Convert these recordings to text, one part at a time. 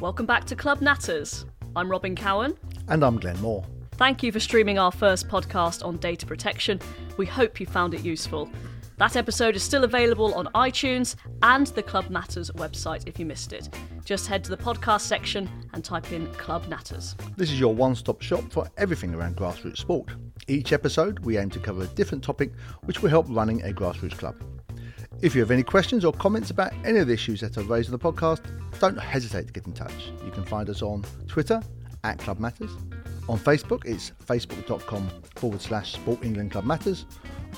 Welcome back to Club Natters. I'm Robin Cowan. And I'm Glenn Moore. Thank you for streaming our first podcast on data protection. We hope you found it useful. That episode is still available on iTunes and the Club Matters website if you missed it. Just head to the podcast section and type in Club Natters. This is your one stop shop for everything around grassroots sport. Each episode, we aim to cover a different topic which will help running a grassroots club. If you have any questions or comments about any of the issues that are raised on the podcast, don't hesitate to get in touch. You can find us on Twitter at Club Matters. On Facebook, it's facebook.com forward slash Sport England Club Matters,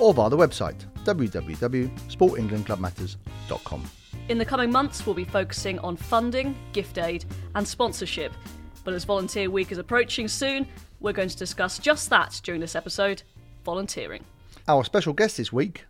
or via the website www.sportenglandclubmatters.com. In the coming months, we'll be focusing on funding, gift aid, and sponsorship. But as Volunteer Week is approaching soon, we're going to discuss just that during this episode volunteering. Our special guest this week,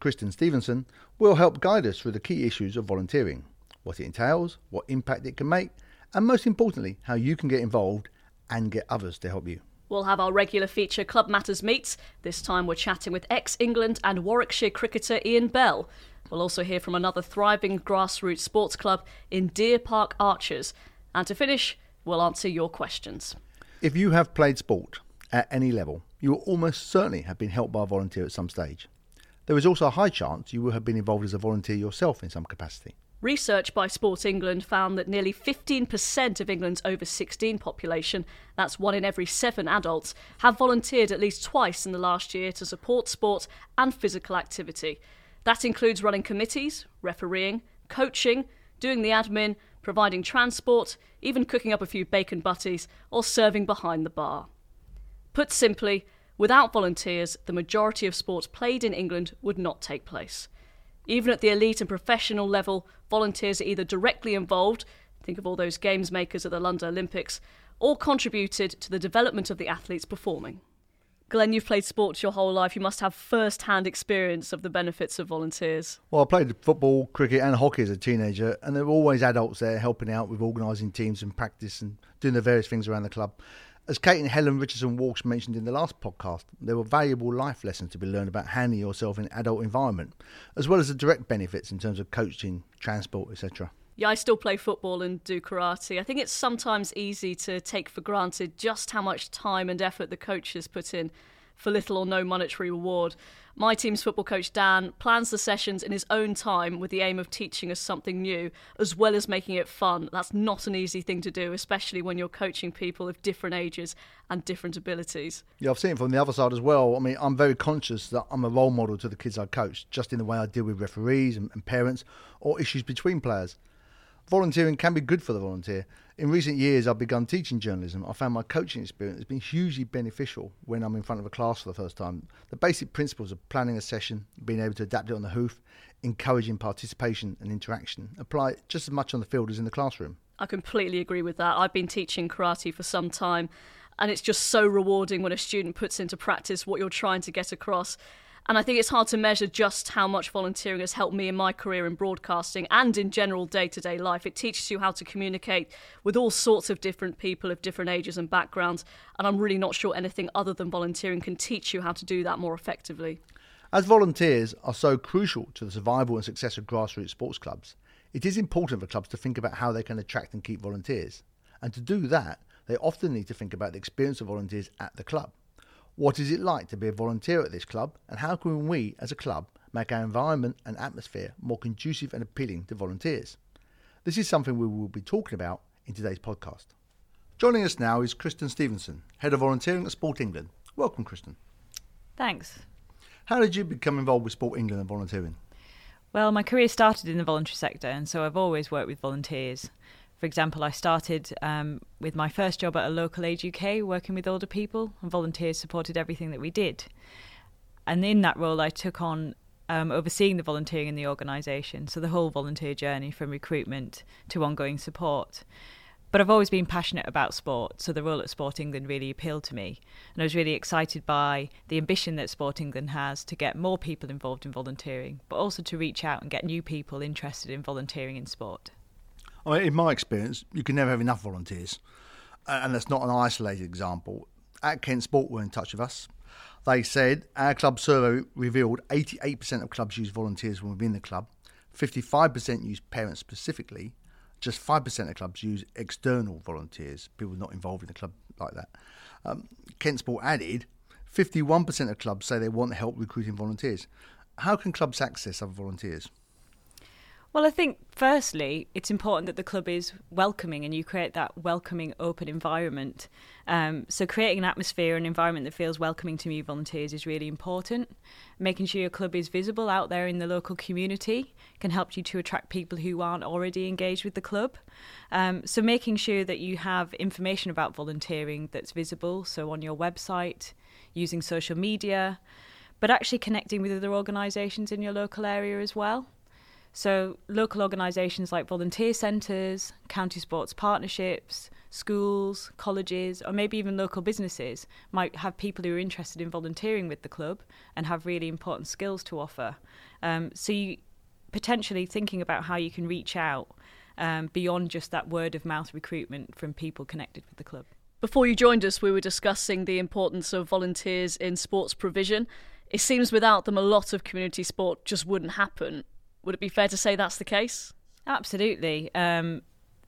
Kristen Stevenson, will help guide us through the key issues of volunteering, what it entails, what impact it can make, and most importantly, how you can get involved and get others to help you. We'll have our regular feature Club Matters Meets. This time we're chatting with ex England and Warwickshire cricketer Ian Bell. We'll also hear from another thriving grassroots sports club in Deer Park Archers. And to finish, we'll answer your questions. If you have played sport at any level, you will almost certainly have been helped by a volunteer at some stage. There is also a high chance you will have been involved as a volunteer yourself in some capacity. Research by Sport England found that nearly 15% of England's over 16 population, that's one in every seven adults, have volunteered at least twice in the last year to support sport and physical activity. That includes running committees, refereeing, coaching, doing the admin, providing transport, even cooking up a few bacon butties, or serving behind the bar. Put simply, Without volunteers, the majority of sports played in England would not take place. Even at the elite and professional level, volunteers are either directly involved, think of all those games makers at the London Olympics, or contributed to the development of the athletes performing. Glenn, you've played sports your whole life. You must have first hand experience of the benefits of volunteers. Well, I played football, cricket, and hockey as a teenager, and there were always adults there helping out with organising teams and practice and doing the various things around the club. As Kate and Helen Richardson Walsh mentioned in the last podcast, there were valuable life lessons to be learned about handling yourself in an adult environment, as well as the direct benefits in terms of coaching, transport, etc. Yeah, I still play football and do karate. I think it's sometimes easy to take for granted just how much time and effort the coaches put in for little or no monetary reward. My team's football coach Dan plans the sessions in his own time with the aim of teaching us something new, as well as making it fun. That's not an easy thing to do, especially when you're coaching people of different ages and different abilities. Yeah, I've seen it from the other side as well. I mean, I'm very conscious that I'm a role model to the kids I coach, just in the way I deal with referees and, and parents or issues between players. Volunteering can be good for the volunteer. In recent years, I've begun teaching journalism. I found my coaching experience has been hugely beneficial when I'm in front of a class for the first time. The basic principles of planning a session, being able to adapt it on the hoof, encouraging participation and interaction apply just as much on the field as in the classroom. I completely agree with that. I've been teaching karate for some time, and it's just so rewarding when a student puts into practice what you're trying to get across. And I think it's hard to measure just how much volunteering has helped me in my career in broadcasting and in general day to day life. It teaches you how to communicate with all sorts of different people of different ages and backgrounds. And I'm really not sure anything other than volunteering can teach you how to do that more effectively. As volunteers are so crucial to the survival and success of grassroots sports clubs, it is important for clubs to think about how they can attract and keep volunteers. And to do that, they often need to think about the experience of volunteers at the club. What is it like to be a volunteer at this club, and how can we, as a club, make our environment and atmosphere more conducive and appealing to volunteers? This is something we will be talking about in today's podcast. Joining us now is Kristen Stevenson, Head of Volunteering at Sport England. Welcome, Kristen. Thanks. How did you become involved with Sport England and volunteering? Well, my career started in the voluntary sector, and so I've always worked with volunteers. For example, I started um, with my first job at a local Age UK working with older people, and volunteers supported everything that we did. And in that role, I took on um, overseeing the volunteering in the organisation, so the whole volunteer journey from recruitment to ongoing support. But I've always been passionate about sport, so the role at Sport England really appealed to me. And I was really excited by the ambition that Sport England has to get more people involved in volunteering, but also to reach out and get new people interested in volunteering in sport. I mean, in my experience, you can never have enough volunteers. And that's not an isolated example. At Kent Sport were in touch with us. They said our club survey revealed 88% of clubs use volunteers from within the club, 55% use parents specifically, Just 5% of clubs use external volunteers, people not involved in the club like that. Um, Kent Sport added 51% of clubs say they want help recruiting volunteers. How can clubs access other volunteers? Well, I think firstly, it's important that the club is welcoming and you create that welcoming, open environment. Um, so, creating an atmosphere and environment that feels welcoming to new volunteers is really important. Making sure your club is visible out there in the local community can help you to attract people who aren't already engaged with the club. Um, so, making sure that you have information about volunteering that's visible, so on your website, using social media, but actually connecting with other organisations in your local area as well. So, local organisations like volunteer centres, county sports partnerships, schools, colleges, or maybe even local businesses might have people who are interested in volunteering with the club and have really important skills to offer. Um, so, you potentially thinking about how you can reach out um, beyond just that word of mouth recruitment from people connected with the club. Before you joined us, we were discussing the importance of volunteers in sports provision. It seems without them, a lot of community sport just wouldn't happen. Would it be fair to say that's the case? Absolutely. Um,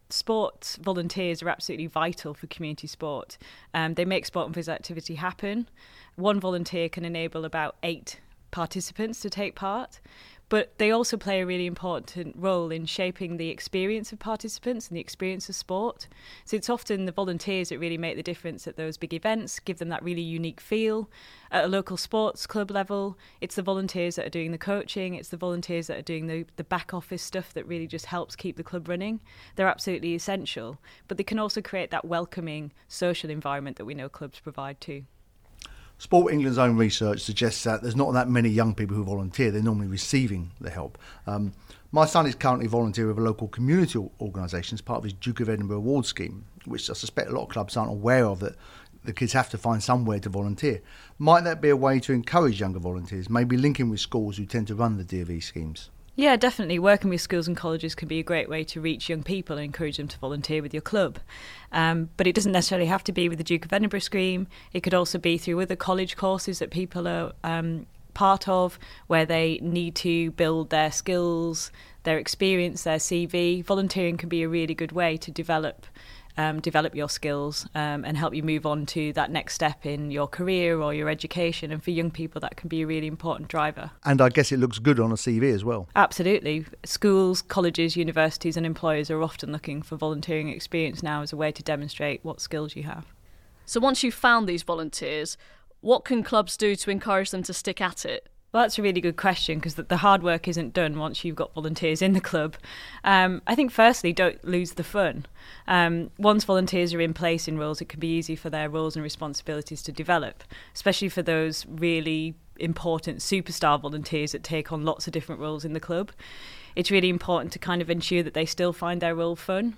sports volunteers are absolutely vital for community sport. Um, they make sport and physical activity happen. One volunteer can enable about eight participants to take part but they also play a really important role in shaping the experience of participants and the experience of sport. So it's often the volunteers that really make the difference at those big events, give them that really unique feel. At a local sports club level, it's the volunteers that are doing the coaching, it's the volunteers that are doing the, the back office stuff that really just helps keep the club running. They're absolutely essential, but they can also create that welcoming social environment that we know clubs provide too. Sport England's own research suggests that there's not that many young people who volunteer. They're normally receiving the help. Um, my son is currently volunteering with a local community organisation as part of his Duke of Edinburgh Award scheme, which I suspect a lot of clubs aren't aware of that the kids have to find somewhere to volunteer. Might that be a way to encourage younger volunteers, maybe linking with schools who tend to run the DofE schemes? Yeah, definitely. Working with schools and colleges can be a great way to reach young people and encourage them to volunteer with your club. Um, but it doesn't necessarily have to be with the Duke of Edinburgh scheme. It could also be through other college courses that people are um, part of, where they need to build their skills, their experience, their CV. Volunteering can be a really good way to develop um, develop your skills um, and help you move on to that next step in your career or your education. And for young people, that can be a really important driver. And I guess it looks good on a CV as well. Absolutely. Schools, colleges, universities, and employers are often looking for volunteering experience now as a way to demonstrate what skills you have. So once you've found these volunteers, what can clubs do to encourage them to stick at it? Well, that's a really good question because the, the, hard work isn't done once you've got volunteers in the club. Um, I think, firstly, don't lose the fun. Um, once volunteers are in place in roles, it can be easy for their roles and responsibilities to develop, especially for those really important superstar volunteers that take on lots of different roles in the club. It's really important to kind of ensure that they still find their role fun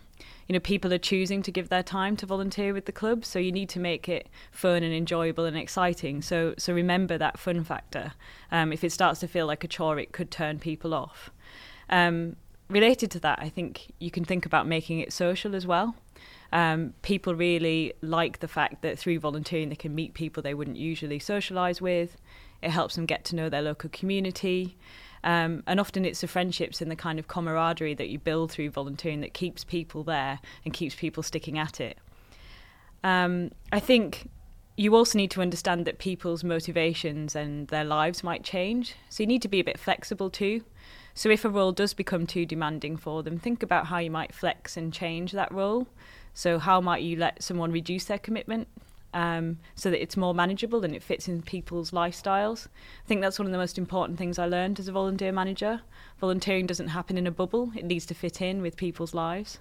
you know people are choosing to give their time to volunteer with the club so you need to make it fun and enjoyable and exciting. So so remember that fun factor. Um, if it starts to feel like a chore it could turn people off. Um, related to that i think you can think about making it social as well. Um, people really like the fact that through volunteering they can meet people they wouldn't usually socialise with. It helps them get to know their local community um, and often it's the friendships and the kind of camaraderie that you build through volunteering that keeps people there and keeps people sticking at it. Um, I think you also need to understand that people's motivations and their lives might change. So you need to be a bit flexible too. So if a role does become too demanding for them, think about how you might flex and change that role. So how might you let someone reduce their commitment um, so that it's more manageable and it fits in people's lifestyles. I think that's one of the most important things I learned as a volunteer manager. Volunteering doesn't happen in a bubble, it needs to fit in with people's lives.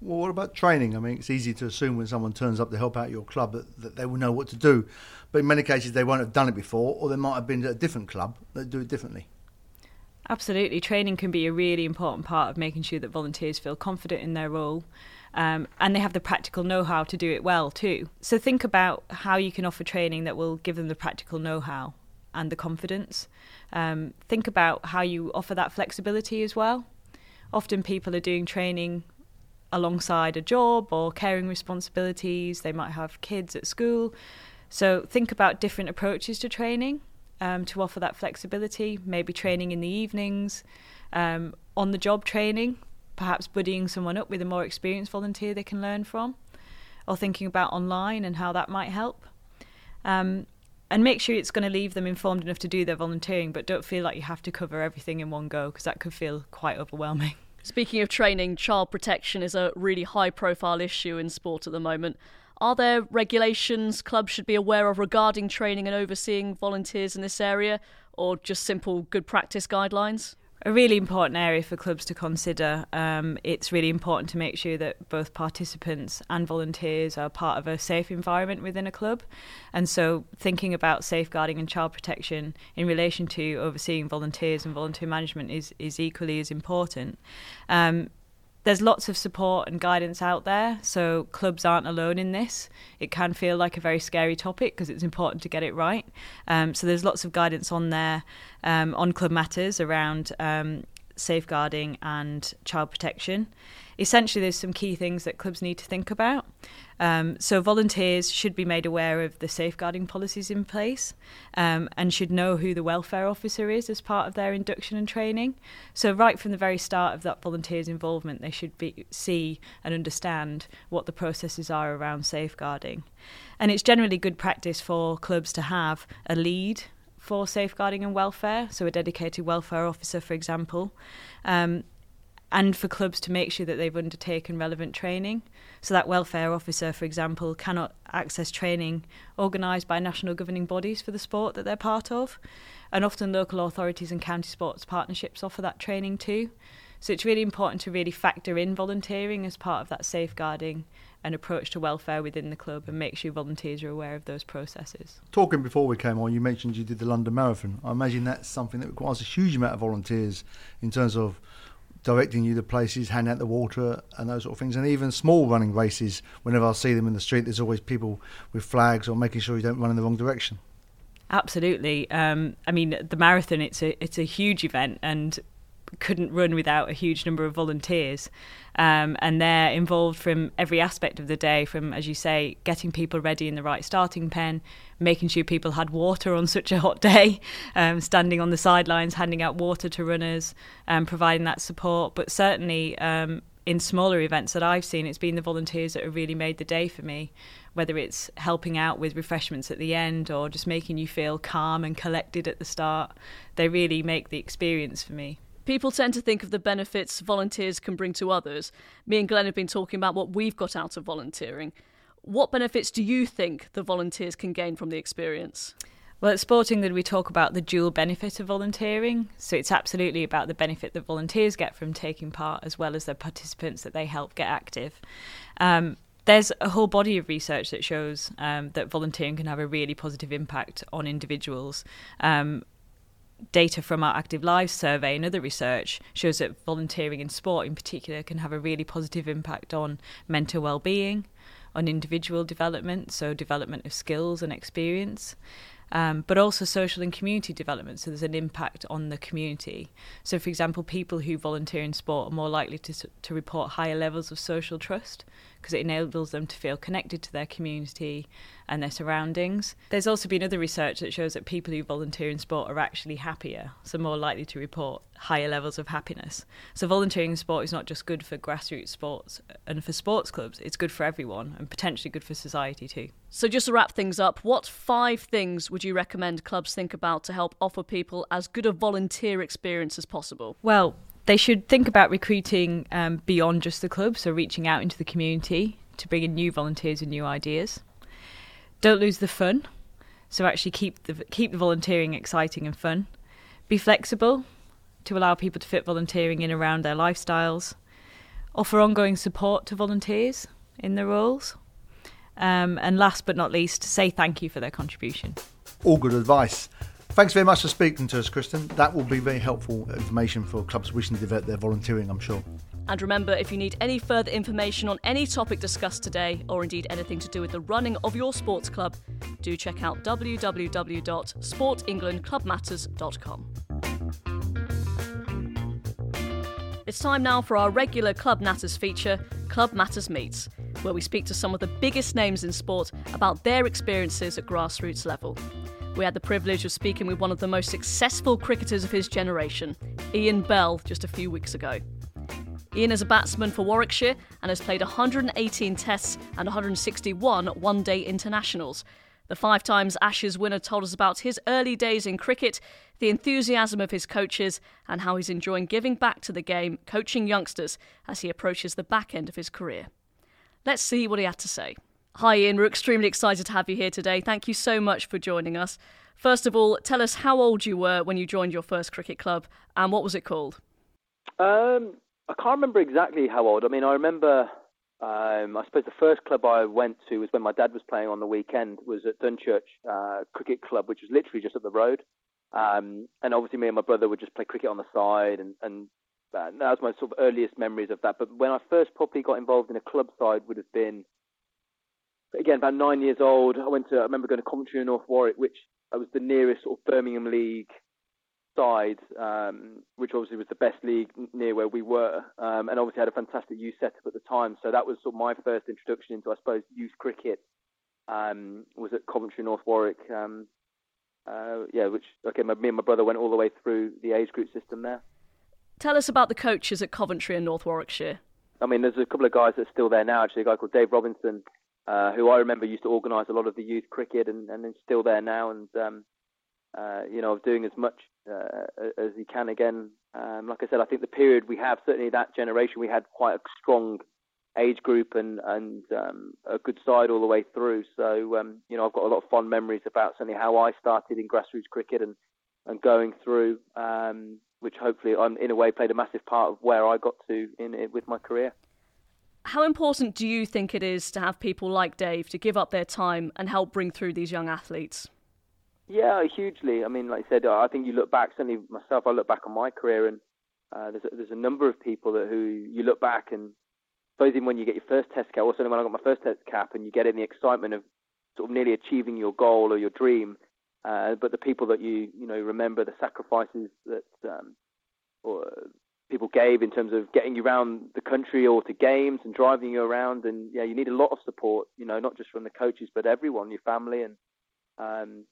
Well, what about training? I mean, it's easy to assume when someone turns up to help out your club that, that they will know what to do. But in many cases, they won't have done it before, or they might have been at a different club that do it differently. Absolutely. Training can be a really important part of making sure that volunteers feel confident in their role um, and they have the practical know how to do it well too. So think about how you can offer training that will give them the practical know how and the confidence. Um, think about how you offer that flexibility as well. Often people are doing training alongside a job or caring responsibilities, they might have kids at school. So think about different approaches to training um, to offer that flexibility, maybe training in the evenings, um, on the job training perhaps buddying someone up with a more experienced volunteer they can learn from, or thinking about online and how that might help. Um, and make sure it's going to leave them informed enough to do their volunteering, but don't feel like you have to cover everything in one go because that could feel quite overwhelming. Speaking of training, child protection is a really high profile issue in sport at the moment. Are there regulations clubs should be aware of regarding training and overseeing volunteers in this area, or just simple good practice guidelines? A really important area for clubs to consider. Um, it's really important to make sure that both participants and volunteers are part of a safe environment within a club. And so, thinking about safeguarding and child protection in relation to overseeing volunteers and volunteer management is, is equally as important. Um, there's lots of support and guidance out there, so clubs aren't alone in this. It can feel like a very scary topic because it's important to get it right. Um, so there's lots of guidance on there um, on Club Matters around um, safeguarding and child protection essentially there's some key things that clubs need to think about. Um, so volunteers should be made aware of the safeguarding policies in place um, and should know who the welfare officer is as part of their induction and training. So right from the very start of that volunteer's involvement, they should be see and understand what the processes are around safeguarding. And it's generally good practice for clubs to have a lead for safeguarding and welfare, so a dedicated welfare officer, for example. Um, and for clubs to make sure that they've undertaken relevant training. So that welfare officer, for example, cannot access training organised by national governing bodies for the sport that they're part of. And often local authorities and county sports partnerships offer that training too. So it's really important to really factor in volunteering as part of that safeguarding and approach to welfare within the club and make sure volunteers are aware of those processes. Talking before we came on, you mentioned you did the London Marathon. I imagine that's something that requires a huge amount of volunteers in terms of directing you to places, handing out the water and those sort of things. And even small running races, whenever I see them in the street, there's always people with flags or making sure you don't run in the wrong direction. Absolutely. Um, I mean, the marathon it's a it's a huge event, and couldn't run without a huge number of volunteers. Um, and they're involved from every aspect of the day, from, as you say, getting people ready in the right starting pen, making sure people had water on such a hot day, um, standing on the sidelines, handing out water to runners, um, providing that support. But certainly, um, in smaller events that I've seen, it's been the volunteers that have really made the day for me. Whether it's helping out with refreshments at the end or just making you feel calm and collected at the start, they really make the experience for me. People tend to think of the benefits volunteers can bring to others. Me and Glenn have been talking about what we've got out of volunteering. What benefits do you think the volunteers can gain from the experience? Well, at Sporting, England, we talk about the dual benefit of volunteering. So it's absolutely about the benefit that volunteers get from taking part, as well as the participants that they help get active. Um, there's a whole body of research that shows um, that volunteering can have a really positive impact on individuals. Um, data from our Active Lives survey and other research shows that volunteering in sport, in particular, can have a really positive impact on mental well-being, on individual development, so development of skills and experience, um, but also social and community development. So there's an impact on the community. So, for example, people who volunteer in sport are more likely to, to report higher levels of social trust because it enables them to feel connected to their community and their surroundings. There's also been other research that shows that people who volunteer in sport are actually happier, so more likely to report higher levels of happiness. So volunteering in sport is not just good for grassroots sports and for sports clubs, it's good for everyone and potentially good for society too. So just to wrap things up, what five things would you recommend clubs think about to help offer people as good a volunteer experience as possible? Well, they should think about recruiting um, beyond just the club, so reaching out into the community to bring in new volunteers and new ideas. Don't lose the fun, so actually keep the keep the volunteering exciting and fun. Be flexible to allow people to fit volunteering in around their lifestyles. Offer ongoing support to volunteers in their roles. Um, and last but not least, say thank you for their contribution. All good advice. Thanks very much for speaking to us, Kristen. That will be very helpful information for clubs wishing to develop their volunteering, I'm sure. And remember, if you need any further information on any topic discussed today, or indeed anything to do with the running of your sports club, do check out www.sportenglandclubmatters.com. It's time now for our regular Club Matters feature, Club Matters Meets, where we speak to some of the biggest names in sport about their experiences at grassroots level. We had the privilege of speaking with one of the most successful cricketers of his generation, Ian Bell, just a few weeks ago. Ian is a batsman for Warwickshire and has played 118 tests and 161 one day internationals. The five times Ashes winner told us about his early days in cricket, the enthusiasm of his coaches, and how he's enjoying giving back to the game, coaching youngsters as he approaches the back end of his career. Let's see what he had to say. Hi, Ian. We're extremely excited to have you here today. Thank you so much for joining us. First of all, tell us how old you were when you joined your first cricket club and what was it called? Um, I can't remember exactly how old. I mean, I remember. Um, I suppose the first club I went to was when my dad was playing on the weekend. Was at Dunchurch uh, Cricket Club, which was literally just up the road. Um, and obviously, me and my brother would just play cricket on the side, and, and uh, that was my sort of earliest memories of that. But when I first properly got involved in a club side, would have been again about nine years old. I went to. I remember going to Coventry and North Warwick, which was the nearest sort of Birmingham League side, um, which obviously was the best league near where we were, um, and obviously had a fantastic youth setup at the time. So that was sort of my first introduction into, I suppose, youth cricket. Um, was at Coventry North Warwick. Um, uh, yeah, which okay, my, me and my brother went all the way through the age group system there. Tell us about the coaches at Coventry and North Warwickshire. I mean, there's a couple of guys that are still there now. Actually, a guy called Dave Robinson, uh, who I remember used to organise a lot of the youth cricket, and, and is still there now. And um, uh, you know, doing as much uh, as he can again. Um, like I said, I think the period we have, certainly that generation, we had quite a strong age group and and um, a good side all the way through. So um, you know, I've got a lot of fond memories about certainly how I started in grassroots cricket and and going through, um, which hopefully, I'm, in a way, played a massive part of where I got to in, in with my career. How important do you think it is to have people like Dave to give up their time and help bring through these young athletes? Yeah, hugely. I mean, like I said, I think you look back. Certainly, myself, I look back on my career, and uh, there's a, there's a number of people that who you look back and suppose even when you get your first test cap, or certainly when I got my first test cap, and you get in the excitement of sort of nearly achieving your goal or your dream, uh, but the people that you you know remember the sacrifices that um, or people gave in terms of getting you around the country or to games and driving you around, and yeah, you need a lot of support. You know, not just from the coaches, but everyone, your family, and um,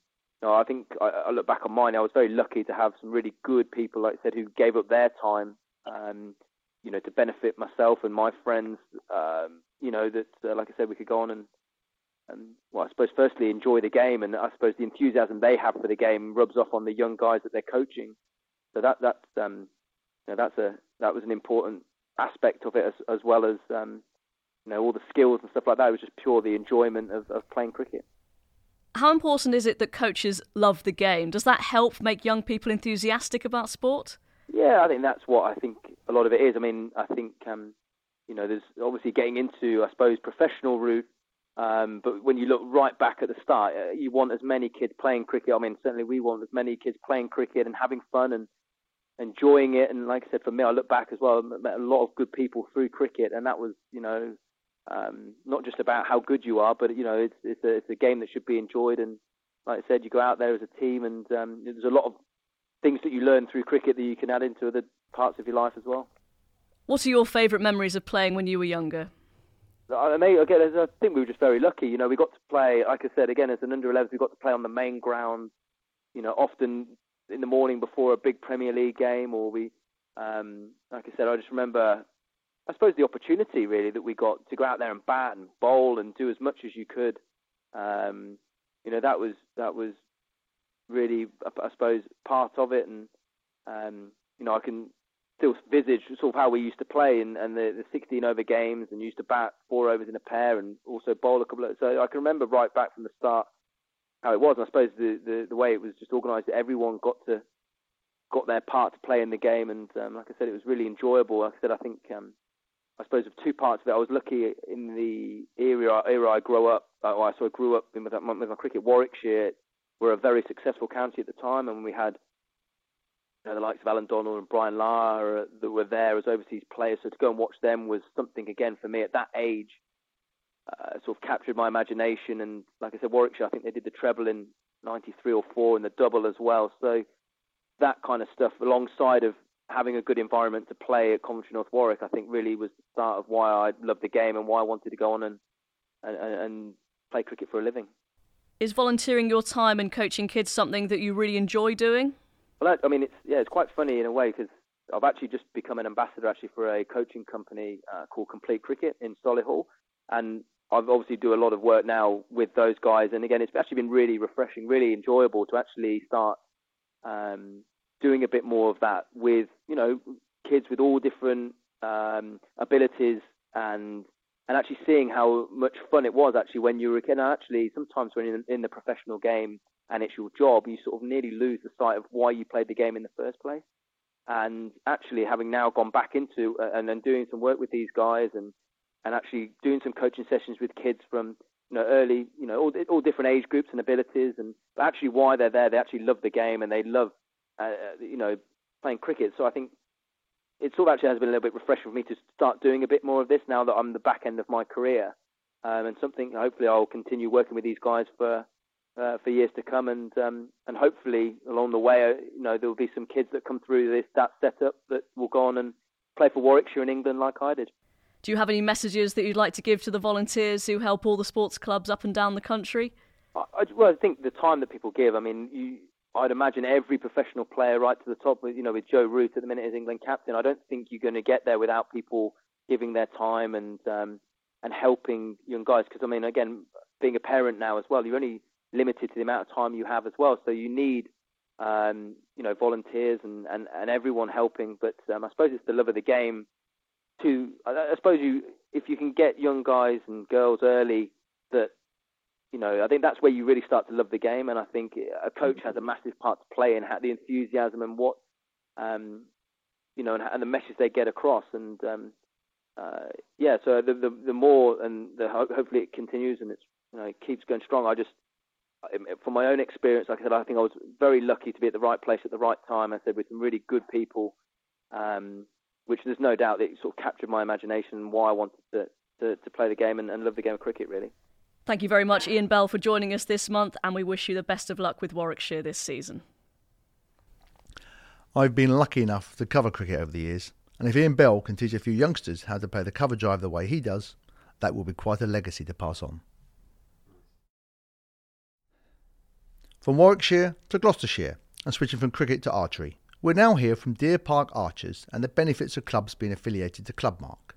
no, I think I, I, look back on mine. I was very lucky to have some really good people, like I said, who gave up their time, um, you know, to benefit myself and my friends. Um, you know, that uh, like I said, we could go on and, and well, I suppose firstly enjoy the game, and I suppose the enthusiasm they have for the game rubs off on the young guys that they're coaching. So that that's um, you know, that's a that was an important aspect of it as as well as um, you know all the skills and stuff like that. It was just pure the enjoyment of, of playing cricket. How important is it that coaches love the game? Does that help make young people enthusiastic about sport? Yeah, I think that's what I think a lot of it is. I mean, I think um, you know, there's obviously getting into, I suppose, professional route. Um, but when you look right back at the start, uh, you want as many kids playing cricket. I mean, certainly we want as many kids playing cricket and having fun and enjoying it. And like I said, for me, I look back as well. I met a lot of good people through cricket, and that was, you know, um, not just about how good you are, but you know, it's it's a, it's a game that should be enjoyed. And like I said, you go out there as a team, and um, there's a lot of things that you learn through cricket that you can add into other parts of your life as well. What are your favourite memories of playing when you were younger? I mean, again, I think we were just very lucky. You know, we got to play, like I said, again as an under 11s, we got to play on the main ground. You know, often in the morning before a big Premier League game, or we, um, like I said, I just remember I suppose the opportunity really that we got to go out there and bat and bowl and do as much as you could. Um, you know that was that was really I suppose part of it, and um, you know I can still visage sort of how we used to play and, and the, the 16 over games and used to bat four overs in a pair and also bowl a couple of. So I can remember right back from the start how it was. And I suppose the, the, the way it was just organised, that everyone got to got their part to play in the game, and um, like I said, it was really enjoyable. Like I said, I think um, I suppose of two parts of it. I was lucky in the era era I grew up. Uh, well, so I grew up with my, with my cricket. Warwickshire were a very successful county at the time, and we had you know, the likes of Allan Donald and Brian Lara uh, that were there as overseas players. So to go and watch them was something again for me at that age. Uh, sort of captured my imagination, and like I said, Warwickshire. I think they did the treble in '93 or four, and the double as well. So that kind of stuff, alongside of having a good environment to play at Coventry North Warwick, I think really was the start of why I loved the game and why I wanted to go on and and, and play cricket for a living. Is volunteering your time and coaching kids something that you really enjoy doing? Well, I mean, it's yeah, it's quite funny in a way because I've actually just become an ambassador actually for a coaching company uh, called Complete Cricket in Solihull, and I've obviously do a lot of work now with those guys. And again, it's actually been really refreshing, really enjoyable to actually start um, doing a bit more of that with you know kids with all different um, abilities and and actually seeing how much fun it was actually when you were a kid. And actually, sometimes when in, in the professional game and it's your job, you sort of nearly lose the sight of why you played the game in the first place. And actually, having now gone back into uh, and then doing some work with these guys and and actually doing some coaching sessions with kids from you know early, you know all, all different age groups and abilities, and actually why they're there, they actually love the game and they love uh, uh, you know playing cricket. So I think it sort of actually has been a little bit refreshing for me to start doing a bit more of this now that I'm the back end of my career, um, and something hopefully I'll continue working with these guys for uh, for years to come, and um, and hopefully along the way, uh, you know, there will be some kids that come through this that setup that will go on and play for Warwickshire in England like I did. Do you have any messages that you'd like to give to the volunteers who help all the sports clubs up and down the country? I, I, well, I think the time that people give. I mean, you, I'd imagine every professional player right to the top. With you know, with Joe Root at the minute as England captain, I don't think you're going to get there without people giving their time and um, and helping young guys. Because I mean, again, being a parent now as well, you're only limited to the amount of time you have as well. So you need, um, you know, volunteers and, and, and everyone helping. But um, I suppose it's the love of the game. To I, suppose you, if you can get young guys and girls early that, you know, I think that's where you really start to love the game. And I think a coach has a massive part to play in how the enthusiasm and what, um, you know, and, and the message they get across. And um, uh, yeah, so the, the the more and the hopefully it continues and it's you know it keeps going strong. I just from my own experience, like I said, I think I was very lucky to be at the right place at the right time. I said with some really good people, um, which there's no doubt that it sort of captured my imagination and why I wanted to, to, to play the game and, and love the game of cricket, really. Thank you very much, Ian Bell, for joining us this month, and we wish you the best of luck with Warwickshire this season. I've been lucky enough to cover cricket over the years, and if Ian Bell can teach a few youngsters how to play the cover drive the way he does, that will be quite a legacy to pass on. From Warwickshire to Gloucestershire and switching from cricket to archery. We're now here from Deer Park Archers and the benefits of clubs being affiliated to Clubmark.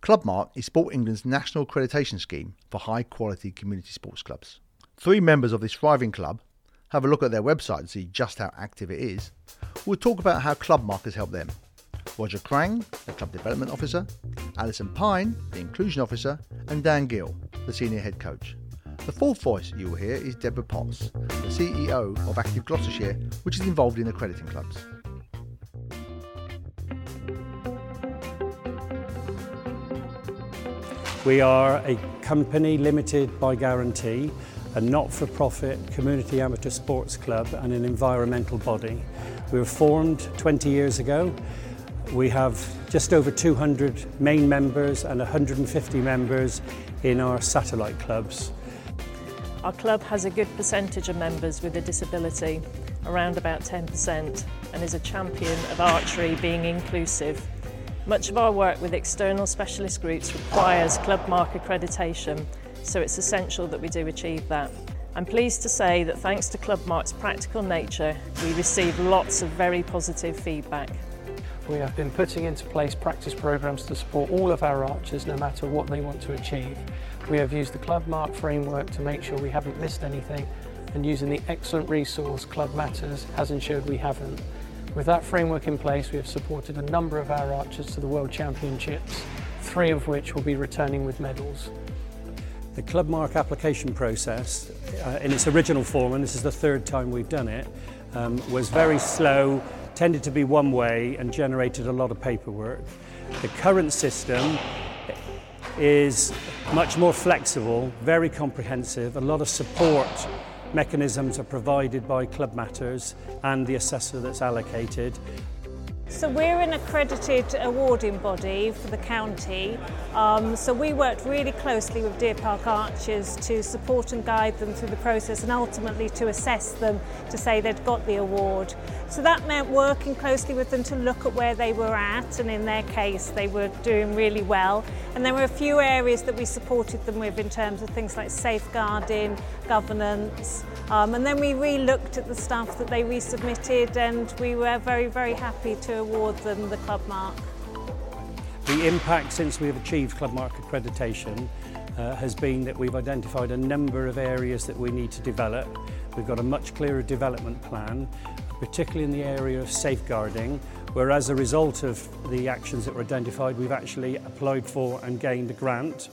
Clubmark is Sport England's national accreditation scheme for high quality community sports clubs. Three members of this thriving club, have a look at their website to see just how active it is, we'll talk about how Clubmark has helped them. Roger Crang, the Club Development Officer, Alison Pine, the Inclusion Officer, and Dan Gill, the Senior Head Coach. The fourth voice you will hear is Deborah Potts, the CEO of Active Gloucestershire, which is involved in accrediting clubs. We are a company limited by guarantee, a not-for-profit community amateur sports club and an environmental body. We were formed 20 years ago. We have just over 200 main members and 150 members in our satellite clubs. Our club has a good percentage of members with a disability, around about 10%, and is a champion of archery being inclusive. Much of our work with external specialist groups requires club mark accreditation, so it's essential that we do achieve that. I'm pleased to say that thanks to Clubmark's practical nature, we receive lots of very positive feedback. We have been putting into place practice programs to support all of our archers no matter what they want to achieve. We have used the Club Mark framework to make sure we haven't missed anything and using the excellent resource Club Matters has ensured we haven't. With that framework in place, we have supported a number of our archers to the World Championships, three of which will be returning with medals. The Club Mark application process, uh, in its original form, and this is the third time we've done it, um, was very slow, tended to be one way, and generated a lot of paperwork. The current system is much more flexible, very comprehensive, a lot of support mechanisms are provided by Club Matters and the assessor that's allocated So we're an accredited awarding body for the county. Um, so we worked really closely with Deer Park Archers to support and guide them through the process and ultimately to assess them to say they'd got the award. So that meant working closely with them to look at where they were at and in their case they were doing really well. And there were a few areas that we supported them with in terms of things like safeguarding, governance, um, and then we re-looked at the stuff that they resubmitted and we were very, very happy to award them the Club Mark. The impact since we've achieved Club Mark accreditation uh, has been that we've identified a number of areas that we need to develop. We've got a much clearer development plan, particularly in the area of safeguarding, where as a result of the actions that were identified, we've actually applied for and gained a grant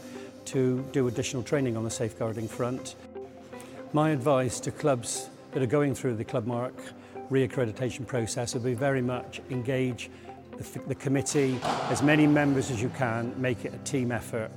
to do additional training on the safeguarding front. My advice to clubs that are going through the Club Mark reaccreditation process would be very much engage the, the committee, as many members as you can, make it a team effort.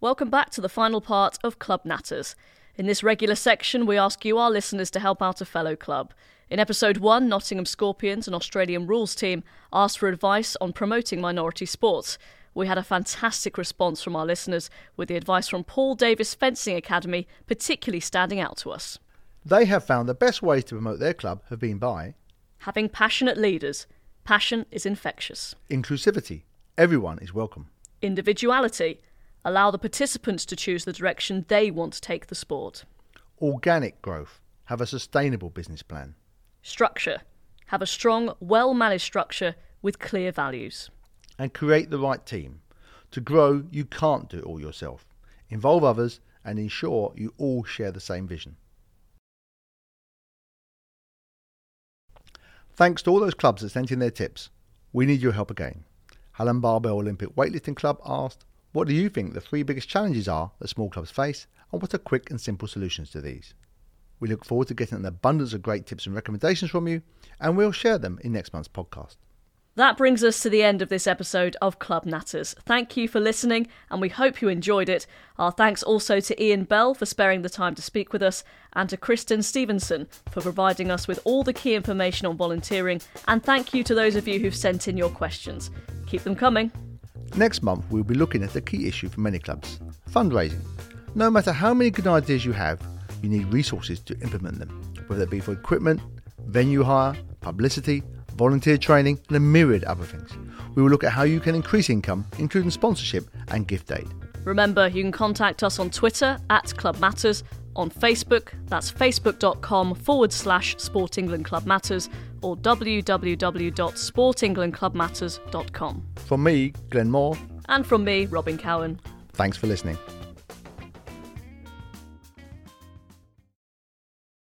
Welcome back to the final part of Club Natters. In this regular section, we ask you, our listeners, to help out a fellow club. In episode 1, Nottingham Scorpions, an Australian rules team, asked for advice on promoting minority sports. We had a fantastic response from our listeners, with the advice from Paul Davis Fencing Academy particularly standing out to us. They have found the best ways to promote their club have been by having passionate leaders. Passion is infectious. inclusivity. Everyone is welcome. Individuality. Allow the participants to choose the direction they want to take the sport. Organic growth. Have a sustainable business plan. Structure. Have a strong, well managed structure with clear values. And create the right team. To grow, you can't do it all yourself. Involve others and ensure you all share the same vision. Thanks to all those clubs that sent in their tips. We need your help again. Helen Barbell Olympic Weightlifting Club asked, What do you think the three biggest challenges are that small clubs face, and what are quick and simple solutions to these? We look forward to getting an abundance of great tips and recommendations from you, and we'll share them in next month's podcast. That brings us to the end of this episode of Club Natters. Thank you for listening, and we hope you enjoyed it. Our thanks also to Ian Bell for sparing the time to speak with us, and to Kristen Stevenson for providing us with all the key information on volunteering. And thank you to those of you who've sent in your questions. Keep them coming. Next month, we'll be looking at the key issue for many clubs fundraising. No matter how many good ideas you have, you need resources to implement them, whether it be for equipment, venue hire, publicity, volunteer training, and a myriad other things. We will look at how you can increase income, including sponsorship and gift aid. Remember, you can contact us on Twitter at Club Matters, on Facebook, that's facebook.com forward slash Sport England Club Matters, or www.sportenglandclubmatters.com. From me, Glenn Moore, And from me, Robin Cowan. thanks for listening.